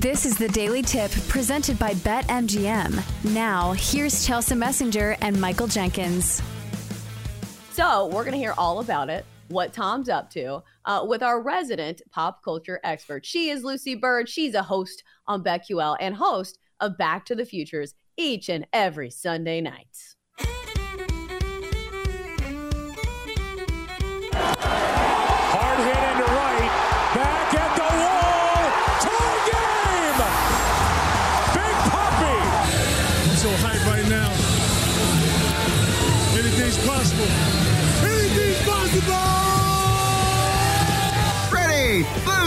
This is the Daily Tip presented by BetMGM. Now, here's Chelsa Messinger and Michael Jenkins. So, we're going to hear all about it, what Tom's up to, uh, with our resident pop culture expert. She is Lucy Burdge. She's a host on BetQL and host of Back to the Futures each and every Sunday night.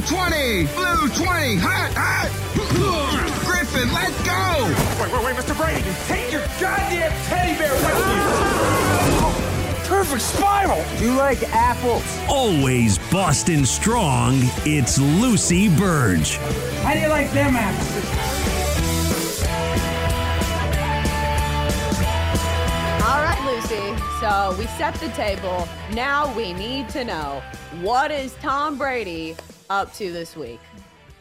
Blue 20! Blue 20! Hot, hot! Griffin, let's go! Wait, wait, wait, Mr. Brady. Take your goddamn teddy bear with you. Perfect spiral. Do you like apples? Always Boston strong, it's Lucy Burdge. How do you like them apples? All right, Lucy. So we set the table. Now we need to know what is Tom Brady up to this week?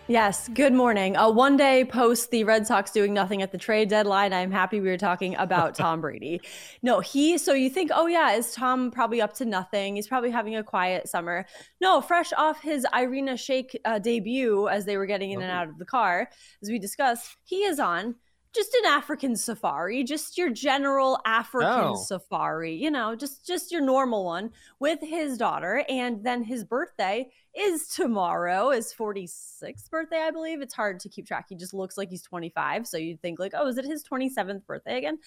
Yes, good morning. Uh, one day post the Red Sox doing nothing at the trade deadline, I'm happy we were talking about Tom Brady. No, he, so you think, oh yeah, is Tom probably up to nothing? He's probably having a quiet summer. No, fresh off his Irina Shayk uh, debut as they were getting in and out of the car, as we discussed, he is on just an African safari, just your general African Oh. safari, you know, just just your normal one with his daughter and then his birthday is tomorrow, his 46th birthday, I believe. It's hard to keep track. He just looks like he's 25, so you'd think like, "Oh, is it his 27th birthday again?"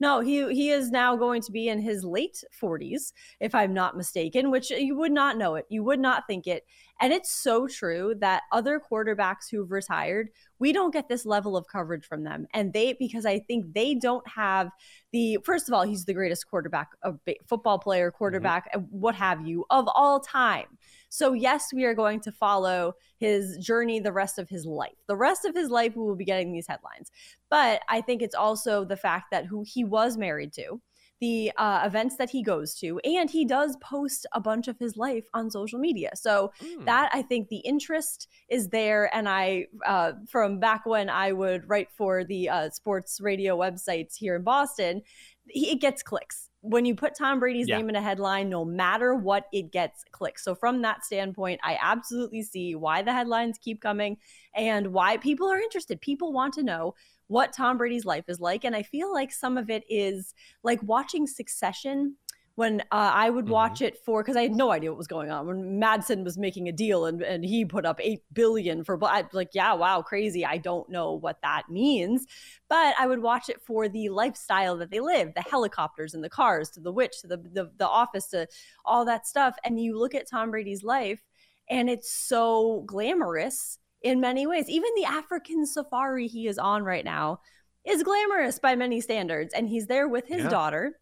No, he he is now going to be in his late 40s, if I'm not mistaken, which you would not know it. You would not think it. And it's so true that other quarterbacks who've retired, we don't get this level of coverage from them. And they, because I think they don't have the, first of all, he's the greatest quarterback, a football player, quarterback, uh, what have you, of all time. So, yes, we are going to follow his journey the rest of his life. The rest of his life, we will be getting these headlines. But I think it's also the fact that who he was married to, the uh, events that he goes to, and he does post a bunch of his life on social media. So that I think the interest is there. And I, uh, from back when I would write for the uh, sports radio websites here in Boston, he, it gets clicks. When you put Tom Brady's Yeah. name in a headline, no matter what, it gets clicks. So from that standpoint, I absolutely see why the headlines keep coming and why people are interested. People want to know what Tom Brady's life is like. And I feel like some of it is like watching Succession when uh, I would watch it for because I had no idea what was going on when Matsson was making a deal and, and he put up eight billion for i like yeah wow crazy I don't know what that means. But I would watch it for the lifestyle that they live the helicopters and the cars to the witch to the the, the office to all that stuff and you look at Tom Brady's life and it's so glamorous in many ways. Even the African safari he is on right now is glamorous by many standards and he's there with his Yeah. daughter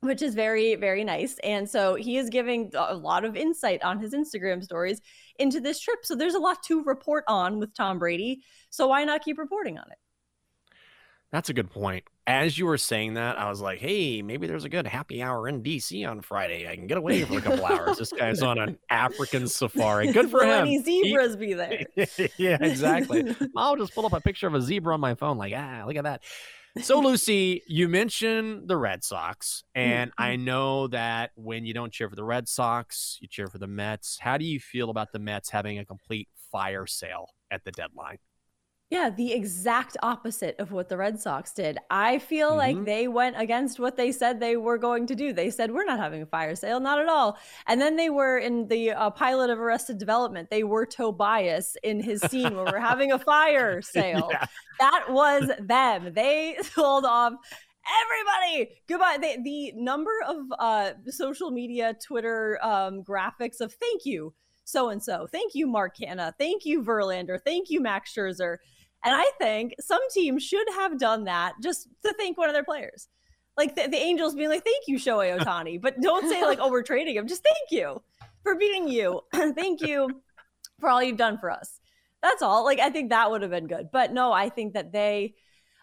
which is very very nice and so he is giving a lot of insight on his instagram stories into this trip so there's a lot to report on with tom brady so why not keep reporting on it That's a good point. As you were saying that, I was like, hey, maybe there's a good happy hour in DC on Friday. I can get away for a couple hours. This guy's on an African safari. Good for him. any He- zebras be there yeah, exactly. I'll just pull up a picture of a zebra on my phone, like, ah, look at that. So, Lucy, you mentioned the Red Sox, and mm-hmm. I know that when you don't cheer for the Red Sox, you cheer for the Mets. How do you feel about the Mets having a complete fire sale at the deadline? Yeah, the exact opposite of what the Red Sox did. I feel like they went against what they said they were going to do. They said, We're not having a fire sale, not at all. And then they were in the uh, pilot of Arrested Development. They were Tobias in his scene where we're having a fire sale. Yeah. That was them. They sold off everybody goodbye they, the number of uh social media twitter um graphics of thank you so and so thank you Mark Canha thank you verlander thank you max scherzer and i think some teams should have done that just to thank one of their players like the, the angels being like thank you Shohei Ohtani but don't say like oh we're trading him just thank you for beating you thank you for all you've done for us that's all like i think that would have been good but no i think that they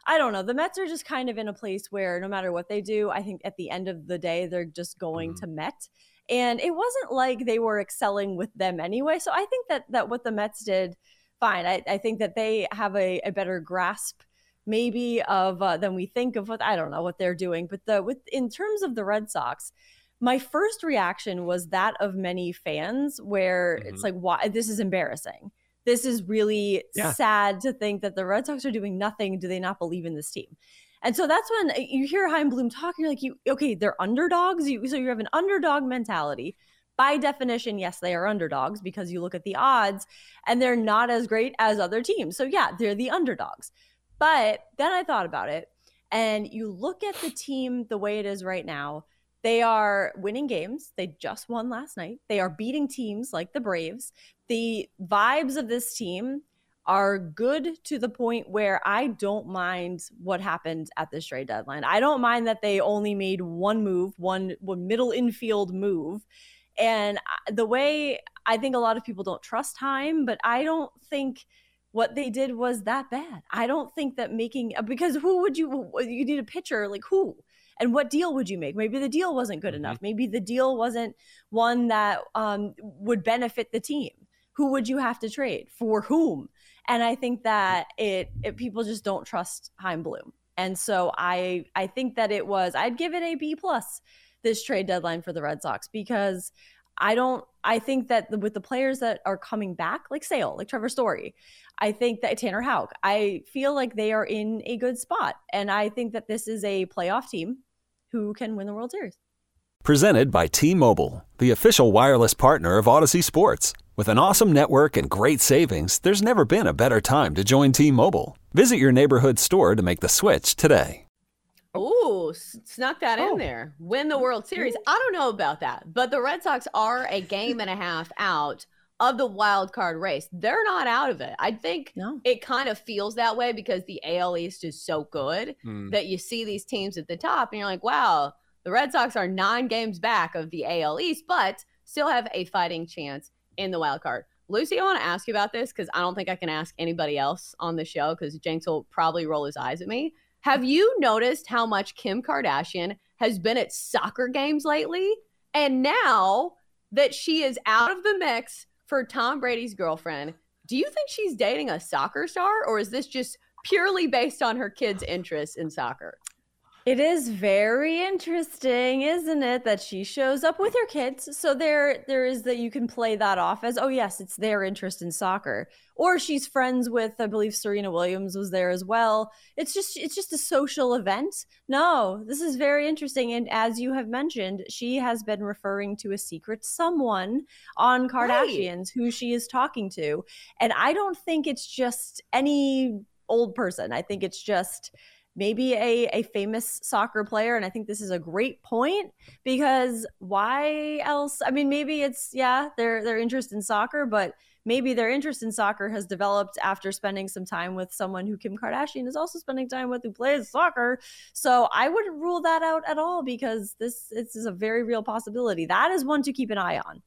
I don't know. The Mets are just kind of in a place where no matter what they do, I think at the end of the day, they're just going mm-hmm. to Met. And it wasn't like they were excelling with them anyway. So I think that that what the Mets did, fine. I, I think that they have a, a better grasp maybe of uh, than we think of what I don't know what they're doing. But the with in terms of the Red Sox, my first reaction was that of many fans where it's like, why this is embarrassing. This is really Yeah. sad to think that the Red Sox are doing nothing. Do they not believe in this team? And so that's when uh, you hear Chaim Bloom talking, you're like, you okay, they're underdogs. You, so you have an underdog mentality. By definition, yes, they are underdogs because you look at the odds and they're not as great as other teams. So yeah, they're the underdogs. But then I thought about it, and you look at the team the way it is right now. They are winning games. They just won last night. They are beating teams like the Braves. The vibes of this team are good to the point where I don't mind what happened at this trade deadline. I don't mind that they only made one move, one, one middle infield move. And uh, the way I think a lot of people don't trust Chaim, but I don't think what they did was that bad. I don't think that making uh, because who would you you need a pitcher like who? And what deal would you make? Maybe the deal wasn't good mm-hmm. enough. Maybe the deal wasn't one that um, would benefit the team. Who would you have to trade for whom? And I think that it, it people just don't trust Chaim Bloom. And so I I think that it was I'd give it a B plus this trade deadline for the Red Sox because I don't I think that with the players that are coming back like Sale, like Trevor Story, I think that Tanner Houck, I feel like they are in a good spot and I think that this is a playoff team who can win the World Series. Presented by T Mobile, the official wireless partner of Audacy Sports. With an awesome network and great savings, there's never been a better time to join T Mobile. Visit your neighborhood store to make the switch today. Ooh, s- snuck that Oh. in there. Win the World Series. I don't know about that, but the Red Sox are a game and a half out of the wild card race. They're not out of it. I think no. it kind of feels that way because the AL East is so good Hmm. that you see these teams at the top and you're like, wow, the Red Sox are nine games back of the AL East, but still have a fighting chance in the wild card. Lucy, I want to ask you about this because I don't think I can ask anybody else on the show because Jenks will probably roll his eyes at me. Have you noticed how much Kim Kardashian has been at soccer games lately? And now that she is out of the mix for Tom Brady's girlfriend, do you think she's dating a soccer star or is this just purely based on her kids' interest in soccer? It is very interesting, isn't it, that she shows up with her kids. So there there is that you can play that off as, oh yes, it's their interest in soccer. Or she's friends with, I believe Serena Williams was there as well. It's just it's just a social event. No, this is very interesting. And as you have mentioned, she has been referring to a secret someone on Kardashians right. who she is talking to. And I don't think it's just any old person. I think it's just maybe a, a famous soccer player. And I think this is a great point because why else? I mean, maybe it's, yeah, their, their interest in soccer, but maybe their interest in soccer has developed after spending some time with someone who Kim Kardashian is also spending time with who plays soccer. So I wouldn't rule that out at all because this, this is a very real possibility. That is one to keep an eye on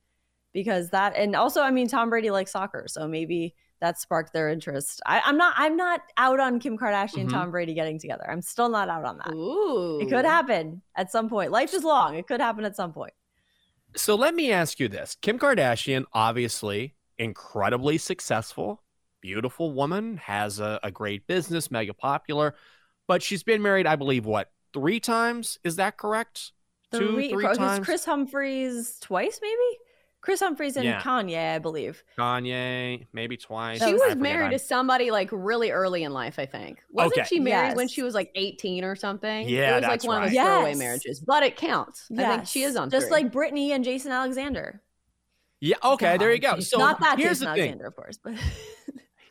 because that, and also, I mean, Tom Brady likes soccer. So maybe that sparked their interest. I, am not I'm not out on Kim Kardashian mm-hmm. and Tom Brady getting together. I'm still not out on that. Ooh. It could happen at some point. Life is long. It could happen at some point. So let me ask you this. Kim Kardashian, obviously incredibly successful, beautiful woman, has a, a great business, mega popular, but she's been married, I believe, what, three times? Is that correct? Two, three times? Kris Humphries twice, maybe? Kris Humphries and yeah. Kanye, I believe. Kanye, maybe twice. She was married to somebody like really early in life, I think. Wasn't okay. she married yes. when she was like 18 or something? Yeah, it was like one right. of those throwaway yes. marriages, but it counts. Yes. I think she is on just three. like Britney and Jason Alexander. Yeah. Okay. God. There you go. So not that here's Jason the Alexander, thing. of course, but.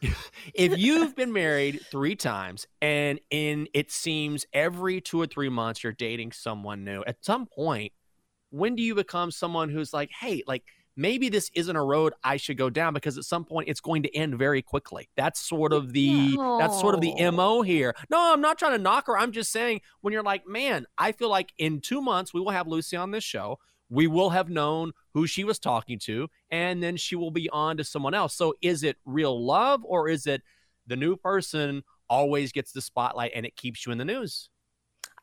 if you've been married three times and in it seems every two or three months you're dating someone new, at some point, when do you become someone who's like, hey, like maybe this isn't a road I should go down because at some point it's going to end very quickly. That's sort of the no. that's sort of the MO here. No, I'm not trying to knock her. I'm just saying when you're like, man, I feel like in 2 months we will have Lucy on this show. We will have known who she was talking to and then she will be on to someone else. So is it real love or is it the new person always gets the spotlight and it keeps you in the news?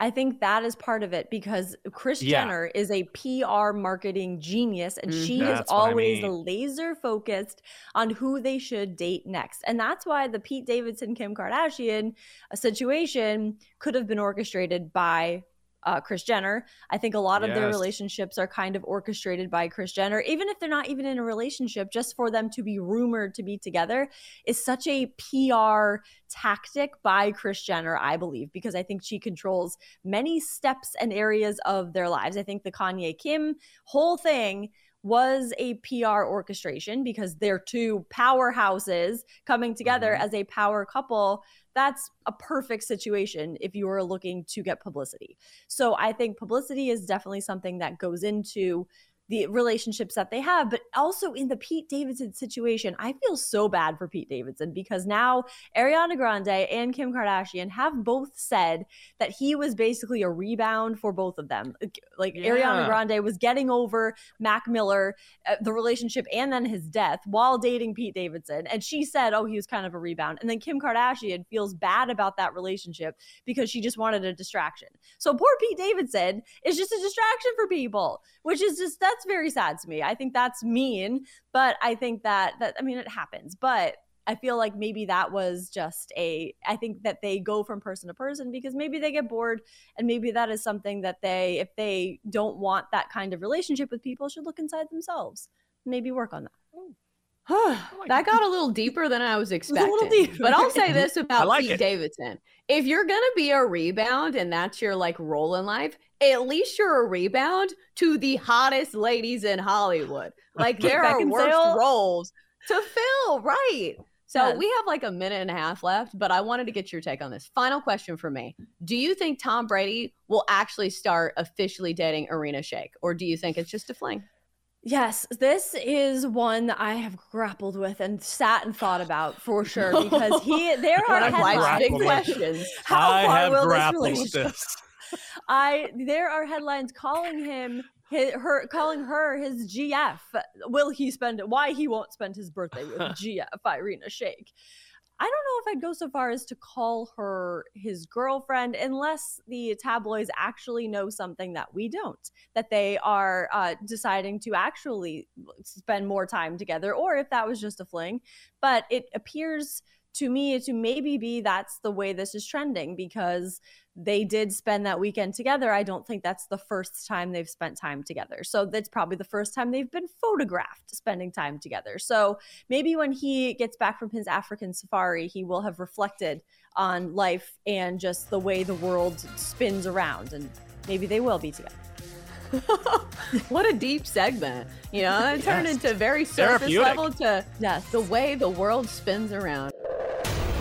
I think that is part of it because Kris yeah. Jenner is a PR marketing genius and mm, she is always I mean. laser focused on who they should date next. And that's why the Pete Davidson Kim Kardashian situation could have been orchestrated by uh, Kris Jenner. I think a lot of yes. their relationships are kind of orchestrated by Kris Jenner, even if they're not even in a relationship, just for them to be rumored to be together is such a PR tactic by Kris Jenner, I believe, because I think she controls many steps and areas of their lives. I think the Kanye Kim whole thing was a PR orchestration because they're two powerhouses coming together mm-hmm. as a power couple that's a perfect situation if you are looking to get publicity. So I think publicity is definitely something that goes into the relationships that they have, but also in the Pete Davidson situation, I feel so bad for Pete Davidson because now Ariana Grande and Kim Kardashian have both said that he was basically a rebound for both of them. Like yeah. Ariana Grande was getting over Mac Miller, uh, the relationship, and then his death while dating Pete Davidson. And she said, oh, he was kind of a rebound. And then Kim Kardashian feels bad about that relationship because she just wanted a distraction. So poor Pete Davidson is just a distraction for people, which is just that that's very sad to me. I think that's mean, but I think that that I mean it happens, but I feel like maybe that was just a I think that they go from person to person because maybe they get bored and maybe that is something that they if they don't want that kind of relationship with people should look inside themselves. Maybe work on that. Hmm. that got a little deeper than I was expecting. But I'll say this about like Pete it. Davidson. If you're going to be a rebound and that's your like role in life, at least you're a rebound to the hottest ladies in Hollywood. Like there are worse roles to fill, right? So yes. we have like a minute and a half left, but I wanted to get your take on this. Final question for me. Do you think Tom Brady will actually start officially dating Irina Shayk or do you think it's just a fling? Yes, this is one that I have grappled with and sat and thought about for sure because he there are headlines. Big questions. How I far have will grappled this with this. I there are headlines calling him his, her calling her his GF. Will he spend it? Why he won't spend his birthday with GF Irina Shayk? I don't know if I'd go so far as to call her his girlfriend unless the tabloids actually know something that we don't, that they are uh, deciding to actually spend more time together, or if that was just a fling. But it appears to me to maybe be that's the way this is trending because they did spend that weekend together. I don't think that's the first time they've spent time together. So that's probably the first time they've been photographed spending time together. So maybe when he gets back from his African safari, he will have reflected on life and just the way the world spins around and maybe they will be together. what a deep segment. You know, it turned Yes. into very surface Therapeutic. level to yes. the way the world spins around.